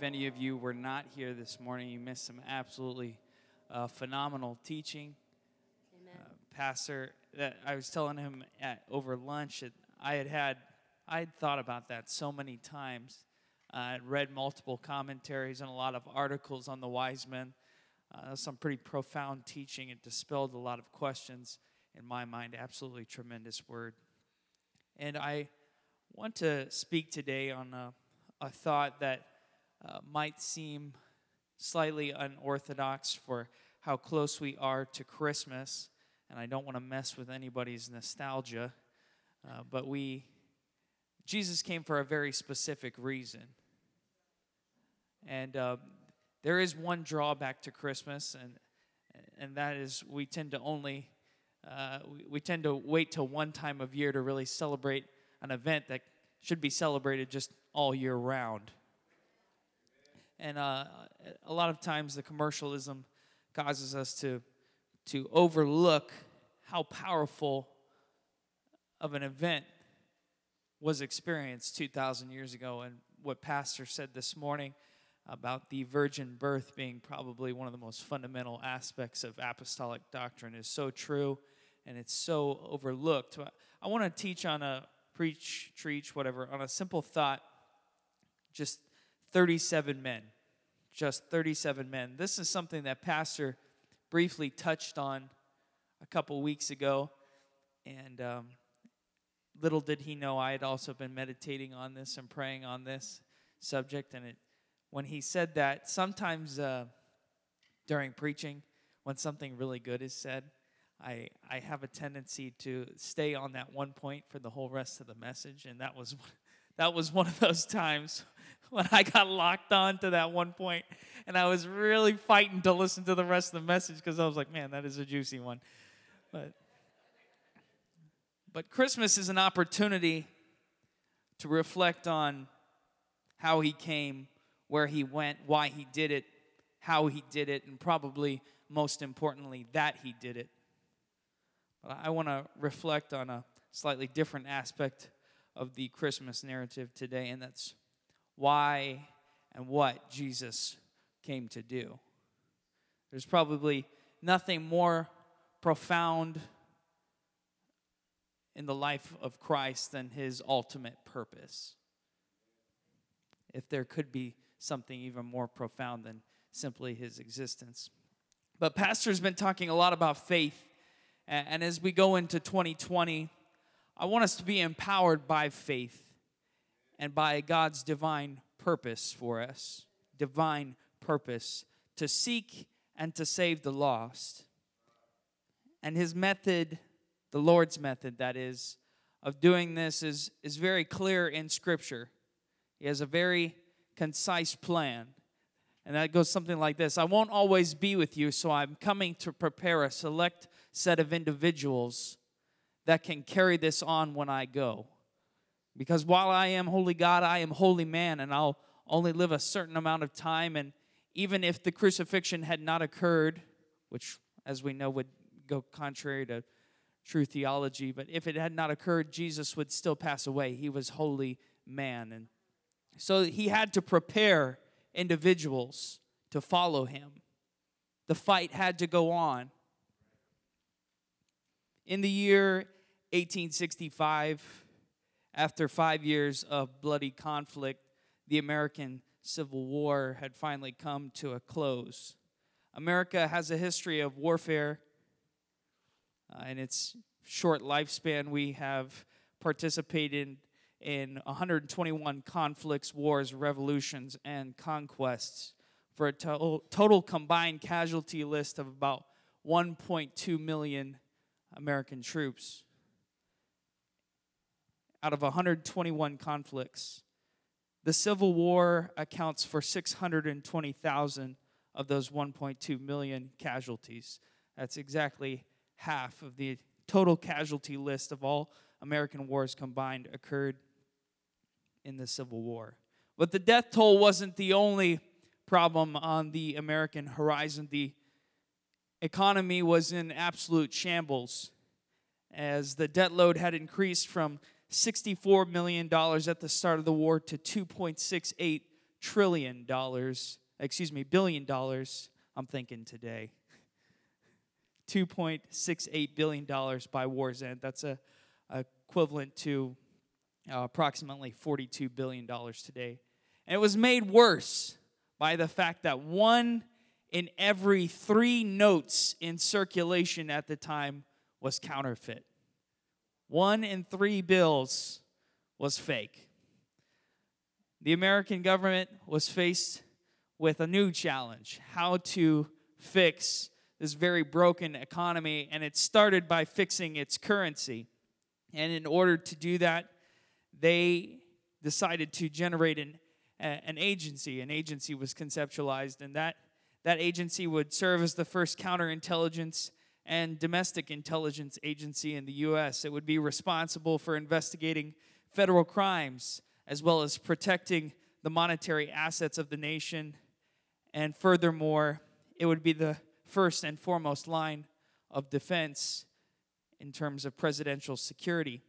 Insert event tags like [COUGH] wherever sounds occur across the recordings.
if any of you were not here this morning, you missed some absolutely uh, phenomenal teaching. Uh, Pastor, that I was telling him at, over lunch that I had had, I had thought about that so many times. Uh, I read multiple commentaries and a lot of articles on the wise men. Uh, some pretty profound teaching. It dispelled a lot of questions in my mind. Absolutely tremendous word. And I want to speak today on a, a thought that uh, might seem slightly unorthodox for how close we are to Christmas, and I don't want to mess with anybody's nostalgia, uh, but we, Jesus came for a very specific reason. And uh, there is one drawback to Christmas, and, and that is we tend to only, uh, we, we tend to wait till one time of year to really celebrate an event that should be celebrated just all year round. And uh, a lot of times the commercialism causes us to, to overlook how powerful of an event was experienced 2,000 years ago. And what Pastor said this morning about the virgin birth being probably one of the most fundamental aspects of apostolic doctrine is so true and it's so overlooked. I want to teach on a preach, preach, whatever, on a simple thought just 37 men. Just 37 men. This is something that Pastor briefly touched on a couple weeks ago. And um, little did he know I had also been meditating on this and praying on this subject. And it, when he said that, sometimes uh, during preaching, when something really good is said, I, I have a tendency to stay on that one point for the whole rest of the message. And that was, [LAUGHS] that was one of those times [LAUGHS] when I got locked on to that one point, and I was really fighting to listen to the rest of the message because I was like, man, that is a juicy one. But, but Christmas is an opportunity to reflect on how he came, where he went, why he did it, how he did it, and probably most importantly, that he did it. But I want to reflect on a slightly different aspect of the Christmas narrative today, and that's why and what Jesus came to do. There's probably nothing more profound in the life of Christ than his ultimate purpose. If there could be something even more profound than simply his existence. But Pastor's been talking a lot about faith. And as we go into 2020, I want us to be empowered by faith and by God's divine purpose for us divine purpose to seek and to save the lost. And his method, the Lord's method, that is, of doing this is, is very clear in Scripture. He has a very concise plan. And that goes something like this I won't always be with you, so I'm coming to prepare a select set of individuals that can carry this on when I go. Because while I am holy God, I am holy man, and I'll only live a certain amount of time. And even if the crucifixion had not occurred, which, as we know, would go contrary to true theology, but if it had not occurred, Jesus would still pass away. He was holy man. And so he had to prepare individuals to follow him. The fight had to go on. In the year 1865, after five years of bloody conflict, the American Civil War had finally come to a close. America has a history of warfare. Uh, in its short lifespan, we have participated in 121 conflicts, wars, revolutions, and conquests for a to- total combined casualty list of about 1.2 million American troops out of 121 conflicts. The Civil War accounts for 620,000 of those 1.2 million casualties. That's exactly half of the total casualty list of all American wars combined occurred in the Civil War. But the death toll wasn't the only problem on the American horizon. The economy was in absolute shambles as the debt load had increased from $64 million at the start of the war to $2.68 trillion excuse me, billion dollars, I'm thinking today. [LAUGHS] $2.68 billion by war's end. That's a, equivalent to uh, approximately $42 billion today. And it was made worse by the fact that one in every three notes in circulation at the time was counterfeit. One in three bills was fake. The American government was faced with a new challenge how to fix this very broken economy, and it started by fixing its currency. And in order to do that, they decided to generate an, an agency. An agency was conceptualized, and that, that agency would serve as the first counterintelligence and domestic intelligence agency in the U.S. It would be responsible for investigating federal crimes as well as protecting the monetary assets of the nation. And furthermore, it would be the first and foremost line of defense in terms of presidential security.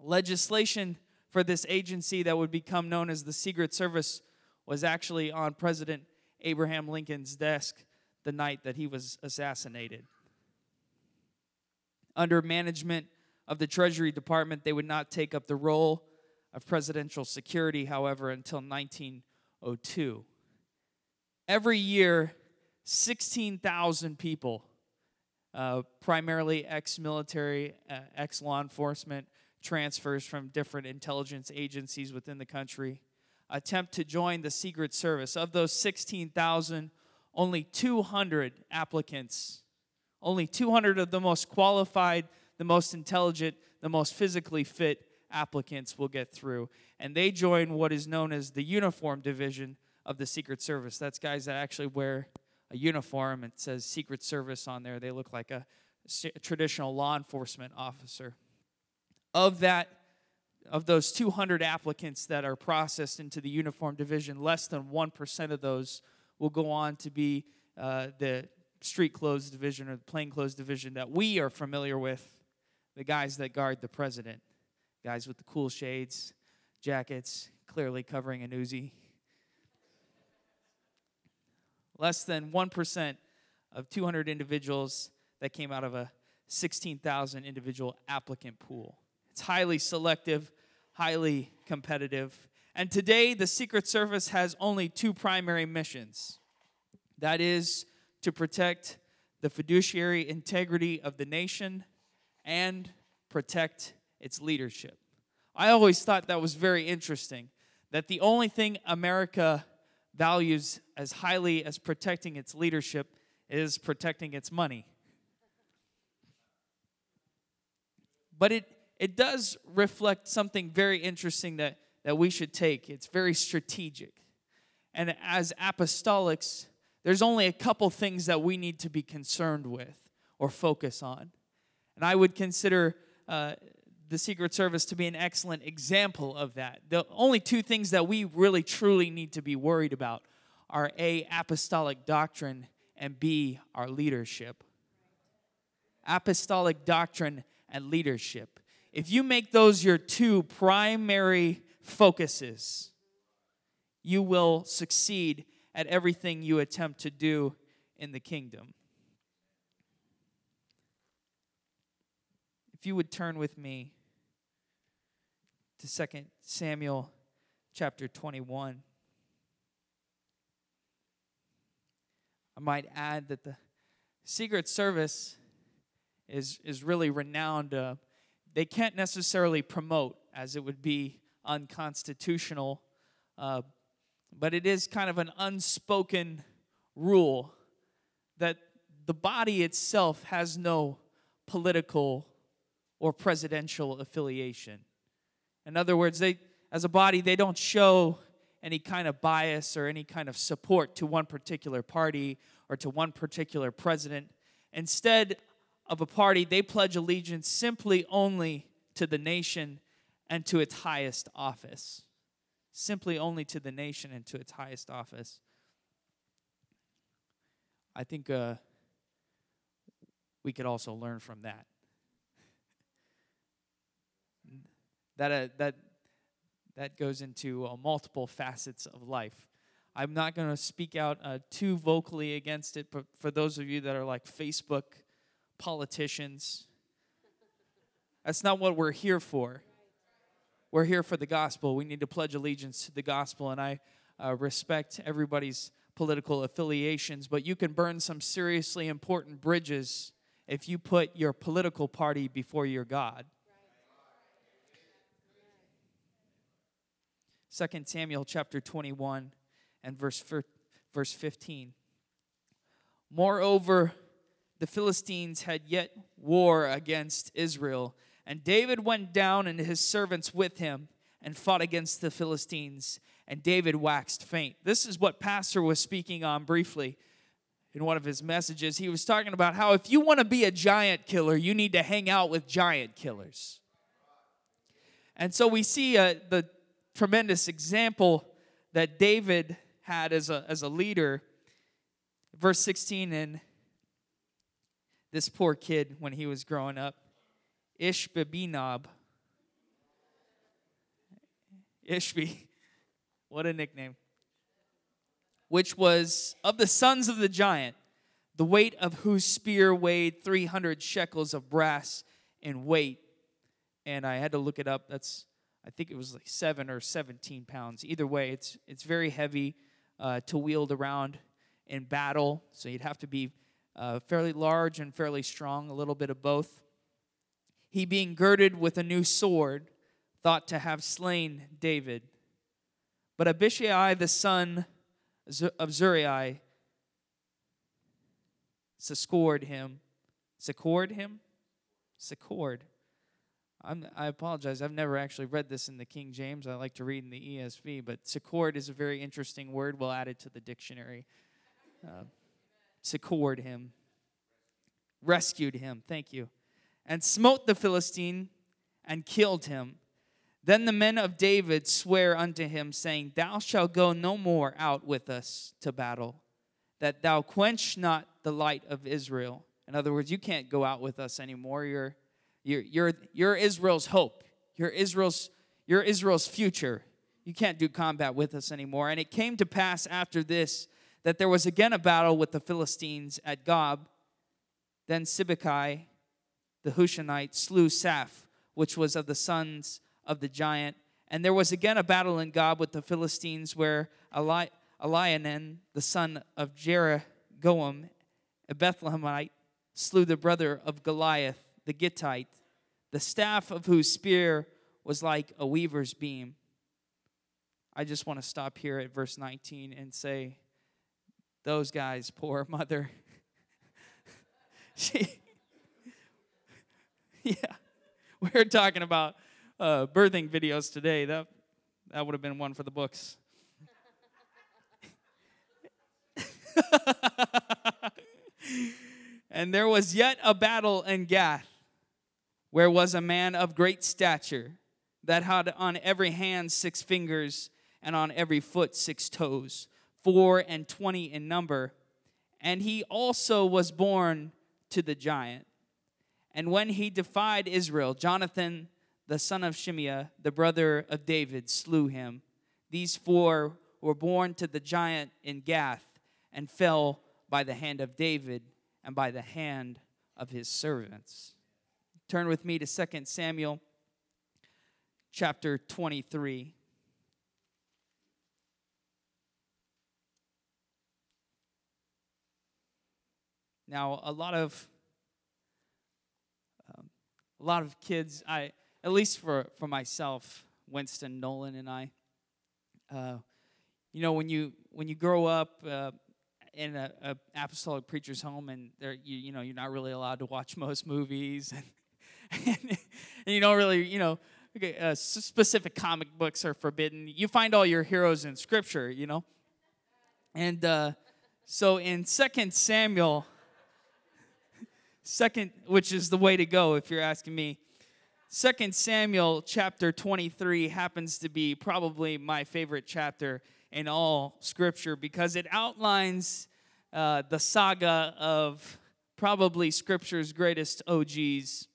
Legislation for this agency that would become known as the Secret Service was actually on President Abraham Lincoln's desk the night that he was assassinated. Under management of the Treasury Department, they would not take up the role of presidential security, however, until 1902. Every year, 16,000 people, uh, primarily ex military, uh, ex law enforcement, transfers from different intelligence agencies within the country, attempt to join the Secret Service. Of those 16,000, only 200 applicants, only 200 of the most qualified, the most intelligent, the most physically fit applicants will get through. And they join what is known as the uniform division of the Secret Service. That's guys that actually wear a uniform. It says Secret Service on there. They look like a traditional law enforcement officer. Of that, of those 200 applicants that are processed into the uniform division, less than 1% of those will go on to be uh, the street clothes division or the plain clothes division that we are familiar with, the guys that guard the president, guys with the cool shades, jackets, clearly covering an Uzi. Less than 1% of 200 individuals that came out of a 16,000 individual applicant pool. It's highly selective, highly competitive. And today, the Secret Service has only two primary missions that is, to protect the fiduciary integrity of the nation and protect its leadership. I always thought that was very interesting that the only thing America values as highly as protecting its leadership is protecting its money. But it, it does reflect something very interesting that, that we should take. It's very strategic. And as apostolics, there's only a couple things that we need to be concerned with or focus on. And I would consider uh, the Secret Service to be an excellent example of that. The only two things that we really truly need to be worried about are A, apostolic doctrine, and B, our leadership. Apostolic doctrine and leadership. If you make those your two primary focuses, you will succeed at everything you attempt to do in the kingdom. If you would turn with me to 2 Samuel chapter 21. I might add that the Secret Service is, is really renowned. Uh, they can't necessarily promote, as it would be unconstitutional, uh, but it is kind of an unspoken rule that the body itself has no political or presidential affiliation. In other words, they, as a body, they don't show any kind of bias or any kind of support to one particular party or to one particular president. Instead of a party, they pledge allegiance simply only to the nation and to its highest office. Simply only to the nation and to its highest office. I think uh, we could also learn from that. that uh, that that goes into uh, multiple facets of life. I'm not going to speak out uh, too vocally against it, but for those of you that are like Facebook politicians, that's not what we're here for. We're here for the gospel. We need to pledge allegiance to the gospel, and I uh, respect everybody's political affiliations, but you can burn some seriously important bridges if you put your political party before your God. 2 Samuel chapter 21 and verse, verse 15. Moreover, the Philistines had yet war against Israel, and David went down and his servants with him and fought against the Philistines, and David waxed faint. This is what Pastor was speaking on briefly in one of his messages. He was talking about how if you want to be a giant killer, you need to hang out with giant killers. And so we see uh, the tremendous example that David had as a, as a leader. Verse 16, and this poor kid, when he was growing up, Ishbibenob, Ishbi, what a nickname, which was of the sons of the giant, the weight of whose spear weighed 300 shekels of brass in weight. And I had to look it up. That's, I think it was like seven or 17 pounds. Either way, it's, it's very heavy uh, to wield around in battle. So you'd have to be uh, fairly large and fairly strong, a little bit of both. He, being girded with a new sword, thought to have slain David. But Abishai, the son of Zeruiah, succored him. Succored him? Succored. I'm, i apologize. I've never actually read this in the King James. I like to read in the ESV, but succored is a very interesting word. We'll add it to the dictionary. Uh, succored him, rescued him. Thank you. And smote the Philistine and killed him. Then the men of David swear unto him, saying, Thou shalt go no more out with us to battle, that thou quench not the light of Israel. In other words, you can't go out with us anymore. You're you're, you're, you're Israel's hope. You're Israel's, you're Israel's future. You can't do combat with us anymore. And it came to pass after this that there was again a battle with the Philistines at Gob. Then Sibbecai, the Hushathite, slew Saph, which was of the sons of the giant. And there was again a battle in Gob with the Philistines, where Eli- Elionan, the son of Jeroboam, a Bethlehemite, slew the brother of Goliath the Gittite, the staff of whose spear was like a weaver's beam. I just want to stop here at verse 19 and say, those guys, poor mother. [LAUGHS] she, [LAUGHS] yeah, we are talking about uh, birthing videos today. That that would have been one for the books. [LAUGHS] and there was yet a battle in Gath where was a man of great stature that had on every hand six fingers and on every foot six toes, four and twenty in number. And he also was born to the giant. And when he defied Israel, Jonathan, the son of Shimeah, the brother of David, slew him. These four were born to the giant in Gath and fell by the hand of David and by the hand of his servants. Turn with me to 2 Samuel chapter 23. Now, a lot of a lot of kids, I at least for for myself, Winston, Nolan, and I, uh, you know, when you when you grow up uh, in a, a, apostolic preacher's home, and there, you you know, you're not really allowed to watch most movies, and [LAUGHS] and, you don't really, you know, uh, specific comic books are forbidden. You find all your heroes in Scripture, you know. And uh, so in Second Samuel, second, which is the way to go if you're asking me. Second Samuel chapter 23 happens to be probably my favorite chapter in all Scripture because it outlines uh, the saga of probably Scripture's greatest OGs,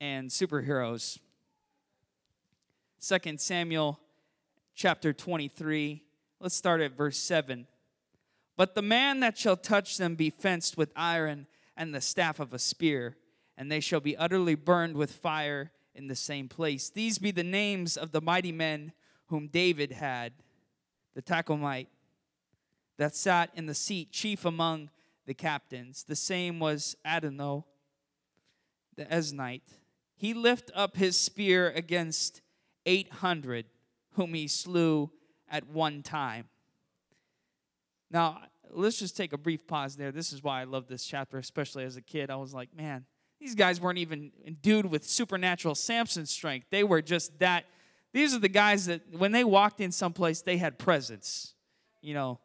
and superheroes. Second Samuel chapter 23, let's start at verse 7. But the man that shall touch them be fenced with iron and the staff of a spear, and they shall be utterly burned with fire in the same place. These be the names of the mighty men whom David had the Tachmonite that sat in the seat, chief among the captains. The same was Adino, the Eznite. He lift up his spear against 800, whom he slew at one time. Now, let's just take a brief pause there. This is why I love this chapter, especially as a kid. I was like, man, these guys weren't even endued with supernatural Samson strength. They were just that. These are the guys that when they walked in someplace, they had presence. You know,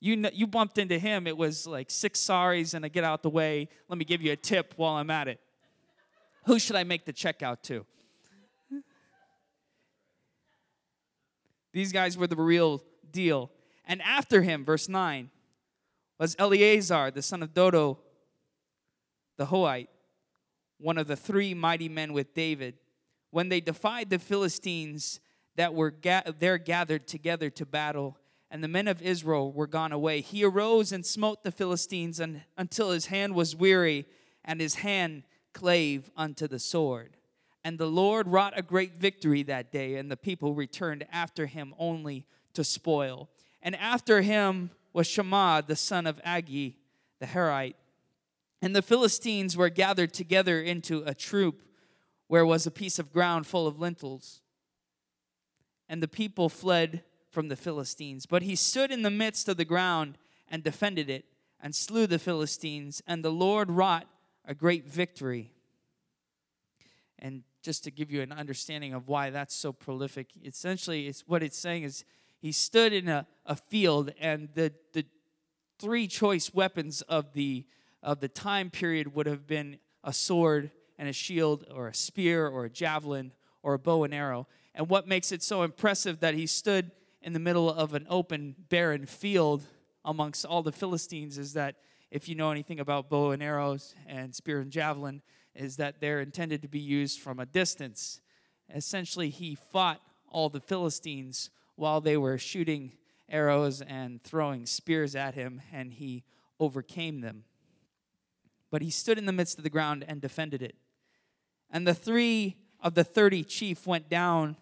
you know, you bumped into him, it was like six sorries and a get out the way. Let me give you a tip while I'm at it. Who should I make the check out to? These guys were the real deal. And after him, verse 9, was Eleazar, the son of Dodo, the Hoite, one of the three mighty men with David, when they defied the Philistines that were ga- there gathered together to battle, and the men of Israel were gone away. He arose and smote the Philistines and, until his hand was weary, and his hand clave unto the sword. And the Lord wrought a great victory that day, and the people returned after him only to spoil. And after him was Shammah, the son of Agee, the Harite. And the Philistines were gathered together into a troop where was a piece of ground full of lentils. And the people fled from the Philistines. But he stood in the midst of the ground and defended it and slew the Philistines. And the Lord wrought a great victory. And just to give you an understanding of why that's so prolific, essentially, it's what it's saying is he stood in a, a field, and the, the three choice weapons of the, of the time period would have been a sword and a shield, or a spear, or a javelin, or a bow and arrow. And what makes it so impressive that he stood in the middle of an open, barren field amongst all the Philistines is that if you know anything about bow and arrows and spear and javelin, is that they're intended to be used from a distance. Essentially, he fought all the Philistines while they were shooting arrows and throwing spears at him, and he overcame them. But he stood in the midst of the ground and defended it. And the three of the thirty chief went down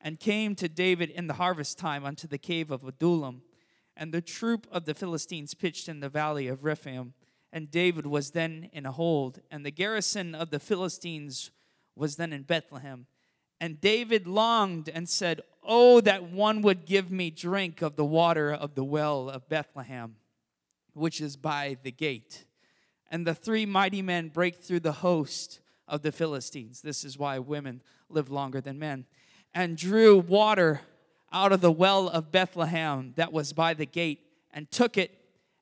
and came to David in the harvest time unto the cave of Adullam and the troop of the Philistines pitched in the valley of Rephaim. And David was then in a hold, and the garrison of the Philistines was then in Bethlehem. And David longed and said, Oh, that one would give me drink of the water of the well of Bethlehem, which is by the gate. And the three mighty men break through the host of the Philistines. This is why women live longer than men. And drew water out of the well of Bethlehem that was by the gate and took it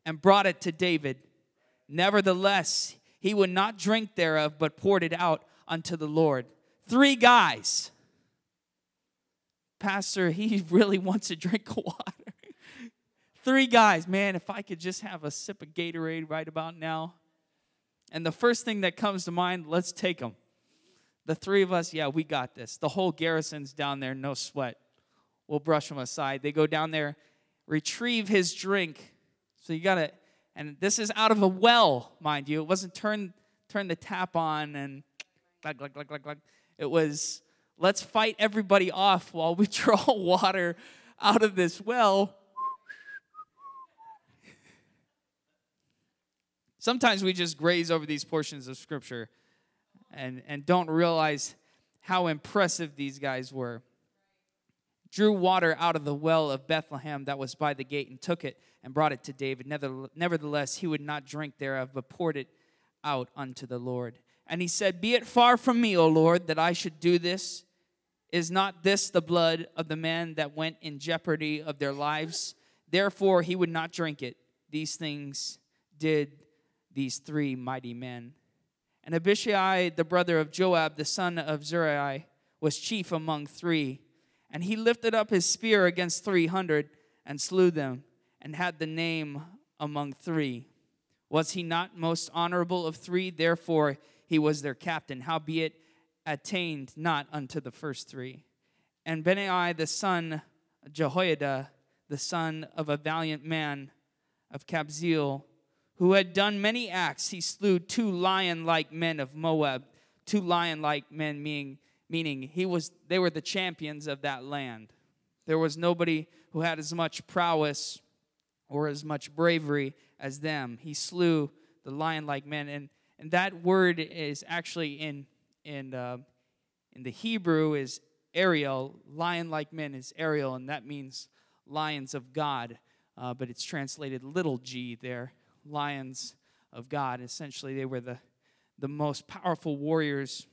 and brought it to David. Nevertheless, he would not drink thereof, but poured it out unto the Lord. Three guys. Pastor, he [LAUGHS] really wants a drink of [LAUGHS] water. Three guys. Man, if I could just have a sip of Gatorade right about now. And the first thing that comes to mind, let's take them. The three of us, yeah, we got this. The whole garrison's down there, no sweat we'll brush them aside. They go down there, retrieve his drink. So you got to, and this is out of a well, mind you. It wasn't turn turn the tap on and glug, glug, glug, glug, glug. It was let's fight everybody off while we [LAUGHS] draw water out of this well. Sometimes we just graze over these portions of scripture and, and don't realize how impressive these guys were drew water out of the well of Bethlehem that was by the gate and took it and brought it to David. Nevertheless, he would not drink thereof, but poured it out unto the Lord. And he said, Be it far from me, O Lord, that I should do this. Is not this the blood of the men that went in jeopardy of their lives? Therefore, he would not drink it. These things did these three mighty men. And Abishai, the brother of Joab, the son of Zeruiah, was chief among three and he lifted up his spear against 300 and slew them, and had the name among three. Was he not most honorable of three? Therefore he was their captain. Howbeit attained not unto the first three. And Benaiah the son Jehoiada, the son of a valiant man of Kabzeel, who had done many acts. He slew two lion like men of Moab, two lion like men, meaning, meaning he was, they were the champions of that land. There was nobody who had as much prowess or as much bravery as them. He slew the lion like men. And, and that word is actually in, in, uh, in the Hebrew is Ariel. Lion like men is Ariel, and that means lions of God. Uh, but it's translated little g there, lions of God. Essentially, they were the, the most powerful warriors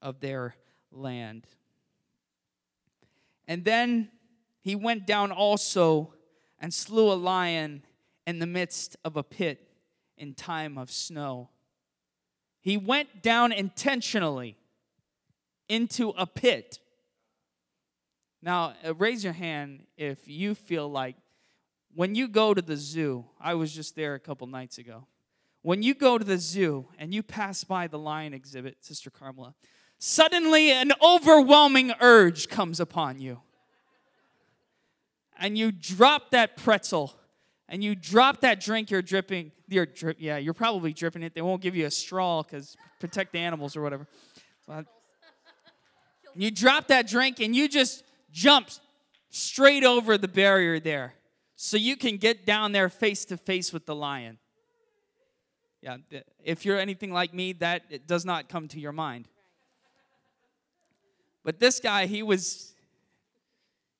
of their land. And then he went down also and slew a lion in the midst of a pit in time of snow. He went down intentionally into a pit. Now, uh, raise your hand if you feel like when you go to the zoo, I was just there a couple nights ago. When you go to the zoo and you pass by the lion exhibit, Sister Carmela, suddenly an overwhelming urge comes upon you. And you drop that pretzel and you drop that drink you're dripping, you're drip, yeah, you're probably dripping it. They won't give you a straw because protect the animals or whatever. So you drop that drink and you just jump straight over the barrier there so you can get down there face to face with the lion. Yeah, if you're anything like me, that it does not come to your mind. But this guy, he was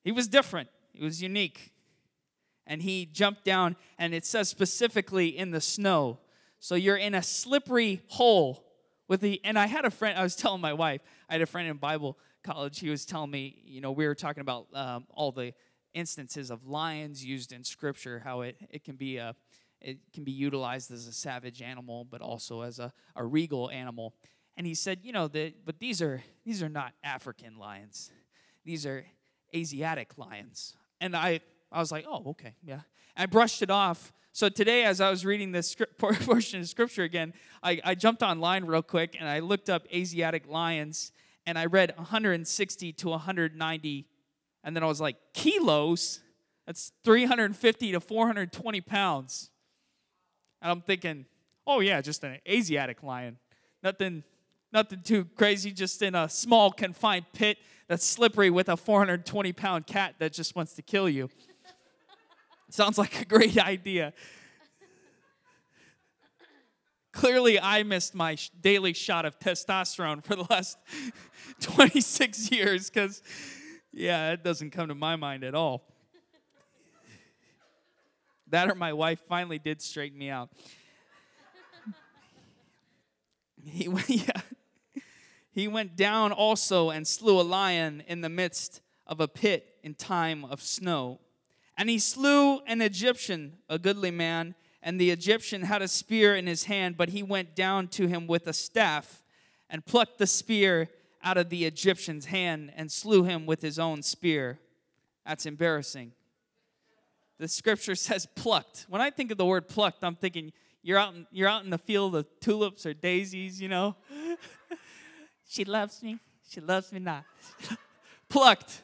he was different. He was unique and he jumped down, and it says specifically in the snow. So you're in a slippery hole with the. And I had a friend. I was telling my wife. I had a friend in Bible college. He was telling me, you know, we were talking about um, all the instances of lions used in Scripture, how it it can be a it can be utilized as a savage animal, but also as a, a regal animal. And he said, you know, that but these are these are not African lions. These are Asiatic lions. And I I was like, oh, okay, yeah. I brushed it off. So today, as I was reading this script, [LAUGHS] portion of scripture again, I, I jumped online real quick and I looked up Asiatic lions and I read 160 to 190. And then I was like, kilos? That's 350 to 420 pounds. And I'm thinking, oh, yeah, just an Asiatic lion. Nothing, nothing too crazy, just in a small confined pit that's slippery with a 420 pound cat that just wants to kill you. Sounds like a great [LAUGHS] idea. Clearly, I missed my daily shot of testosterone for the last [LAUGHS] 26 years because, yeah, it doesn't come to my mind at all. That or my wife finally did straighten me out. He [LAUGHS] went, yeah. he went down also and slew a lion in the midst of a pit in time of snow. And he slew an Egyptian, a goodly man, and the Egyptian had a spear in his hand, but he went down to him with a staff and plucked the spear out of the Egyptian's hand and slew him with his own spear. That's embarrassing. The scripture [LAUGHS] says plucked. When I think of the word plucked, I'm thinking you're out in, you're out in the field of tulips or daisies, you know. [LAUGHS] she loves me. She loves me not. [LAUGHS] plucked.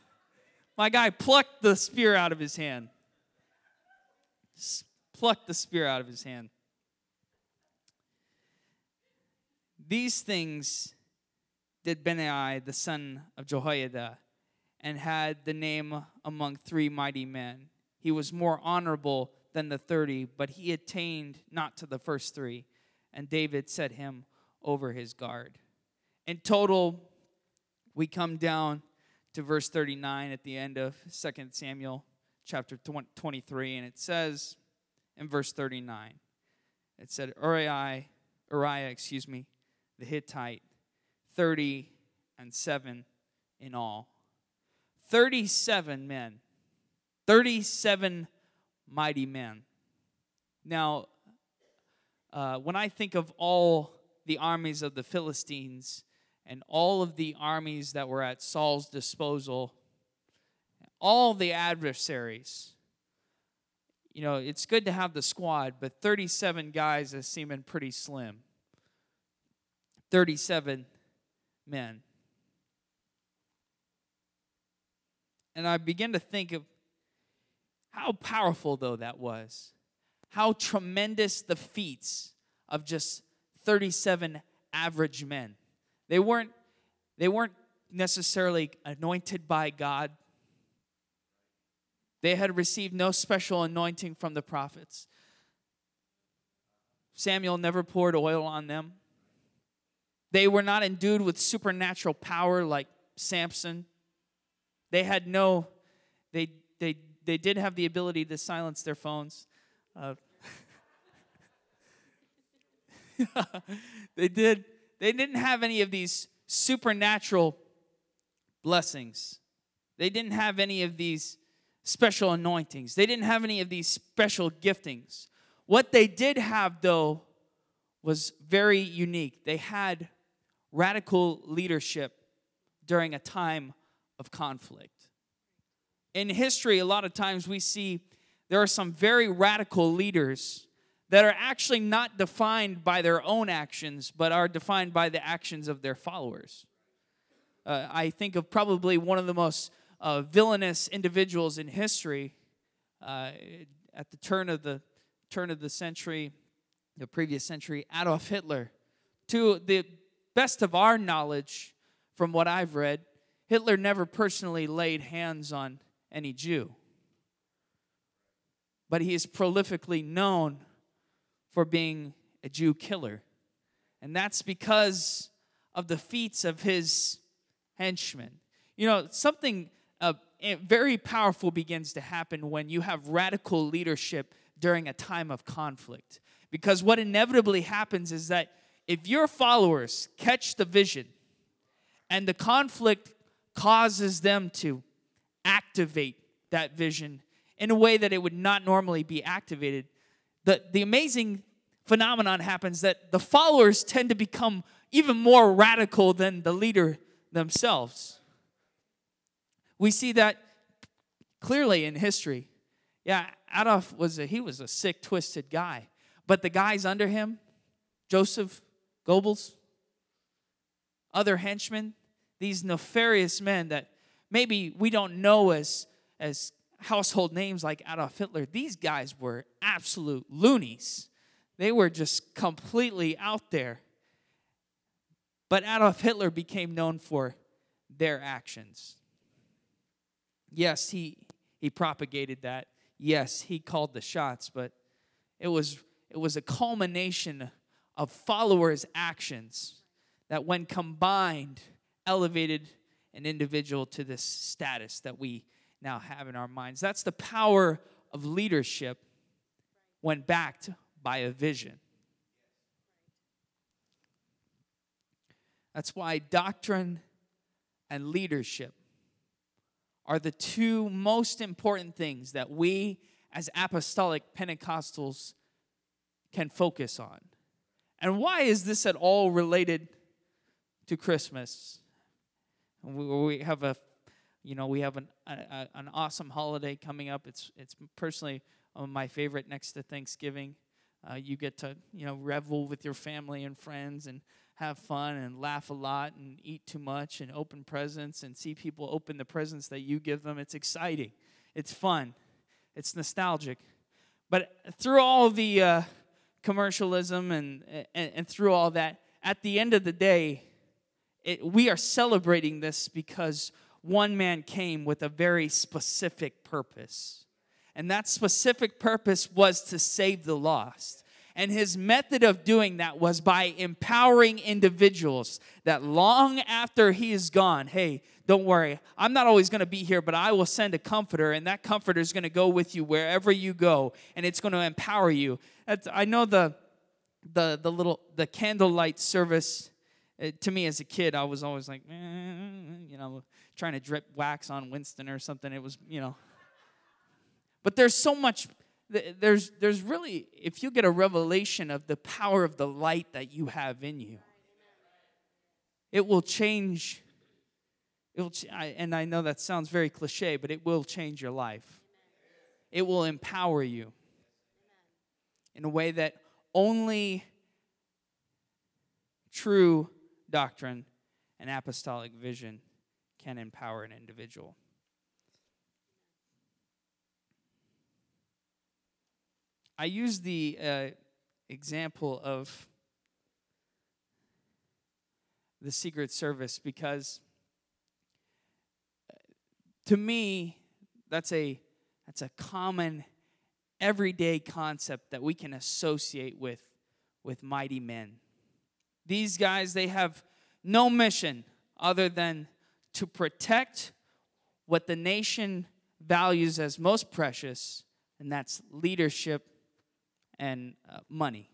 My guy plucked the spear out of his hand. Plucked the spear out of his hand. These things did Benaiah, the son of Jehoiada, and had the name among three mighty men. He was more honorable than the thirty, but he attained not to the first three, and David set him over his guard. In total, we come down to verse 39 at the end of 2 Samuel chapter 23, and it says in verse 39, it said, Uriah, Uriah, excuse me, the Hittite, 30 and 7 in all. 37 men, 37 mighty men. Now, uh, when I think of all the armies of the Philistines, and all of the armies that were at Saul's disposal, all the adversaries. You know, it's good to have the squad, but 37 guys is seeming pretty slim. 37 men. And I begin to think of How powerful, though, that was. How tremendous the feats of just 37 average men. They weren't, they weren't necessarily anointed by God. They had received no special anointing from the prophets. Samuel never poured oil on them. They were not endued with supernatural power like Samson. They had no, they, they, they did have the ability to silence their phones. Uh, [LAUGHS] [LAUGHS] they did. They didn't have any of these supernatural blessings. They didn't have any of these special anointings. They didn't have any of these special giftings. What they did have, though, was very unique. They had radical leadership during a time of conflict. In history, a lot of times we see there are some very radical leaders that are actually not defined by their own actions, but are defined by the actions of their followers. Uh, I think of probably one of the most uh, villainous individuals in history uh, at the turn of the turn of the century, the previous century, Adolf Hitler. To the best of our knowledge, from what I've read, Hitler never personally laid hands on any Jew. But he is prolifically known for being a Jew killer. And that's because of the feats of his henchmen. You know, something uh, very powerful begins to happen when you have radical leadership during a time of conflict. Because what inevitably happens is that if your followers catch the vision and the conflict causes them to activate that vision in a way that it would not normally be activated, the, the amazing phenomenon happens that the followers tend to become even more radical than the leader themselves. We see that clearly in history. Yeah, Adolf was a, he was a sick, twisted guy. But the guys under him, Joseph Goebbels, other henchmen, these nefarious men that maybe we don't know as, as household names like Adolf Hitler, these guys were absolute loonies. They were just completely out there. But Adolf Hitler became known for their actions. Yes, he, he propagated that. Yes, he called the shots, but it was, it was a culmination of followers' actions that, when combined, elevated an individual to this status that we now have in our minds. That's the power of leadership when backed by a vision. That's why doctrine and leadership are the two most important things that we as apostolic Pentecostals can focus on. And why is this at all related to Christmas? We have a, you know, we have an, a, an awesome holiday coming up. It's, it's personally my favorite next to Thanksgiving. Uh, you get to, you know, revel with your family and friends and have fun and laugh a lot and eat too much and open presents and see people open the presents that you give them. It's exciting. It's fun. It's nostalgic. But through all the uh, commercialism and, and, and through all that, at the end of the day, it, we are celebrating this because one man came with a very specific purpose. And that specific purpose was to save the lost. And his method of doing that was by empowering individuals that long after he is gone, hey, don't worry, I'm not always going to be here, but I will send a comforter, and that comforter is going to go with you wherever you go, and it's going to empower you. That's, I know the, the, the little the candlelight service. Uh, to me as a kid, I was always like, you know, trying to drip wax on Winston or something. It was, you know. But there's so much there's, there's really, if you get a revelation of the power of the light that you have in you, it will change. It will, and I know that sounds very cliche, but it will change your life. It will empower you in a way that only true doctrine and apostolic vision can empower an individual. I use the uh, example of the Secret Service because uh, to me, that's a that's a common everyday concept that we can associate with with mighty men. These guys, they have no mission other than to protect what the nation values as most precious, and that's leadership and uh, money.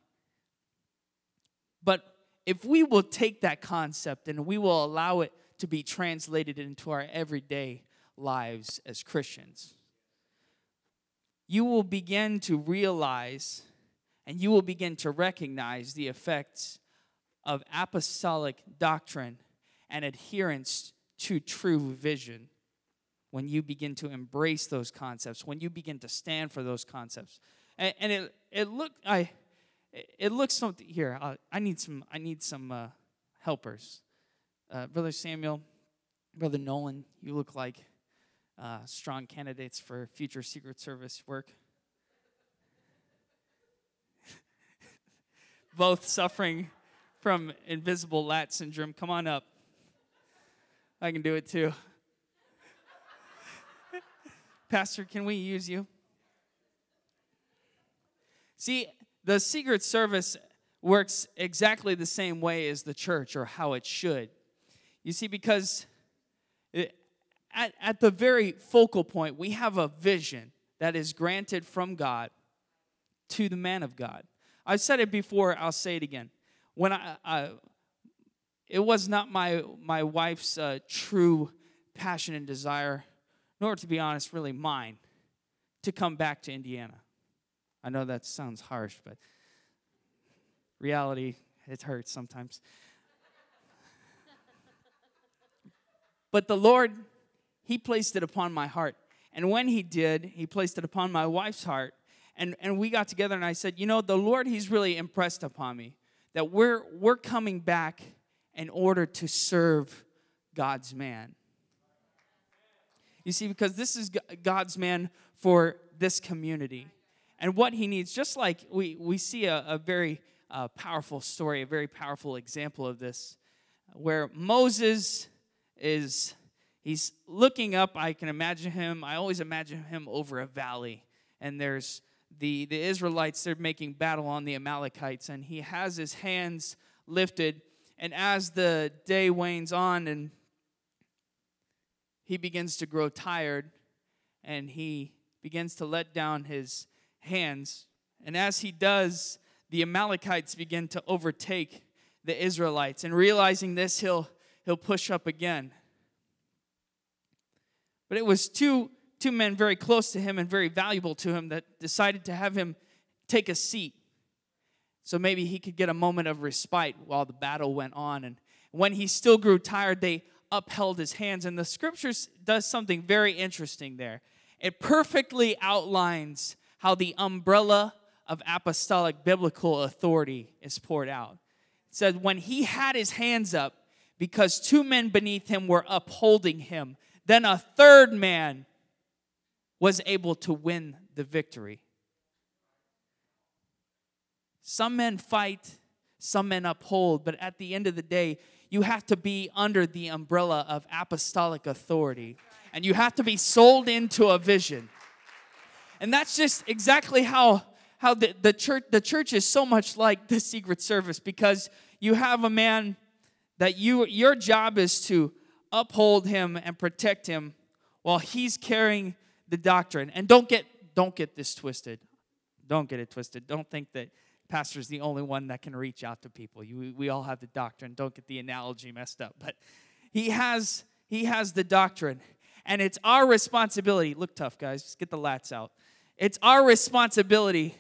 But if we will take that concept and we will allow it to be translated into our everyday lives as Christians, you will begin to realize and you will begin to recognize the effects of apostolic doctrine and adherence to true vision when you begin to embrace those concepts, when you begin to stand for those concepts. And, and it, it look I it looks something here. Uh, I need some I need some uh, helpers. Uh, Brother Samuel, Brother Nolan, you look like uh, strong candidates for future Secret Service work. [LAUGHS] Both suffering from invisible lat syndrome. Come on up. I can do it too. Pastor, can we use you? See, the Secret Service works exactly the same way as the church or how it should. You see, because it, at, at the very focal point, we have a vision that is granted from God to the man of God. I've said it before, I'll say it again. When I, I it was not my my wife's uh, true passion and desire, nor to be honest, really mine, to come back to Indiana. I know that sounds harsh, but reality it hurts sometimes. [LAUGHS] but the Lord, He placed it upon my heart. And when He did, He placed it upon my wife's heart. And, and we got together and I said, You know, the Lord, He's really impressed upon me that we're, we're coming back in order to serve God's man. You see, because this is God's man for this community. And what he needs, just like we, we see a, a very uh, powerful story, a very powerful example of this, where Moses is, he's looking up. I can imagine him, I always imagine him over a valley. And there's the, the Israelites, they're making battle on the Amalekites. And he has his hands lifted and as the day wanes on and he begins to grow tired and he begins to let down his hands. And as he does, the Amalekites begin to overtake the Israelites. And realizing this, he'll, he'll push up again. But it was two, two men very close to him and very valuable to him that decided to have him take a seat so maybe he could get a moment of respite while the battle went on. And when he still grew tired, they upheld his hands. And the scriptures does something very interesting there. It perfectly outlines how the umbrella of apostolic biblical authority is poured out. It says, when he had his hands up, because two men beneath him were upholding him, then a third man was able to win the victory. Some men fight, some men uphold, but at the end of the day, you have to be under the umbrella of apostolic authority and you have to be sold into a vision. And that's just exactly how how the, the church the church is so much like the secret service because you have a man that you your job is to uphold him and protect him while he's carrying the doctrine. And don't get don't get this twisted. Don't get it twisted. Don't think that pastor's the only one that can reach out to people. You, we all have the doctrine. Don't get the analogy messed up. But he has he has the doctrine. And it's our responsibility. Look tough, guys. Just get the lats out. It's our responsibility.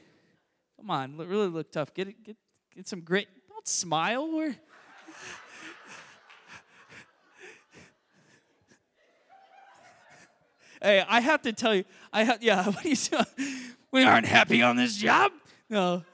Come on, really look tough. Get it, get get some grit. Don't smile. We're [LAUGHS] Hey, I have to tell you, I have yeah, [LAUGHS] what are you doing? [LAUGHS] We aren't happy on this job. No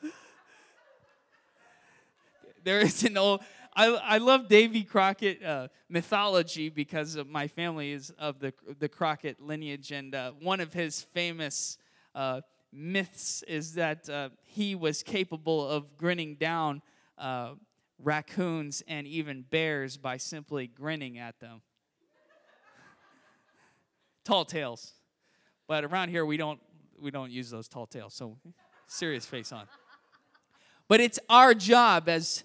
there is an old. I, I love Davy Crockett uh, mythology because my family is of the the Crockett lineage, and uh, one of his famous uh, myths is that uh, he was capable of grinning down uh, raccoons and even bears by simply grinning at them. tall tales. But around here we don't we don't use those tall tales. So serious face on. But it's our job as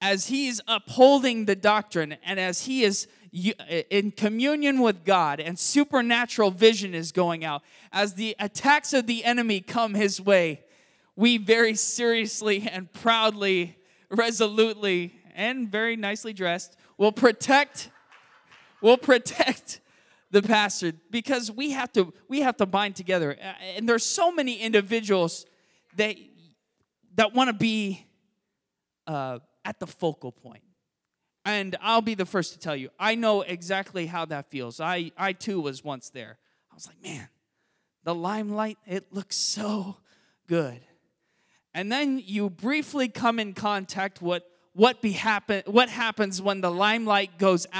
as he's upholding the doctrine and as he is in communion with God and supernatural vision is going out, as the attacks of the enemy come his way, we very seriously and proudly, resolutely, and very nicely dressed will protect will protect the pastor because we have to we have to bind together. And there's so many individuals that that want to be uh, at the focal point. And i'll be the first to tell you i know exactly how that feels. I i too was once there. I was like man the limelight it looks so good. And then you briefly come in contact with what be happen what happens when the limelight goes out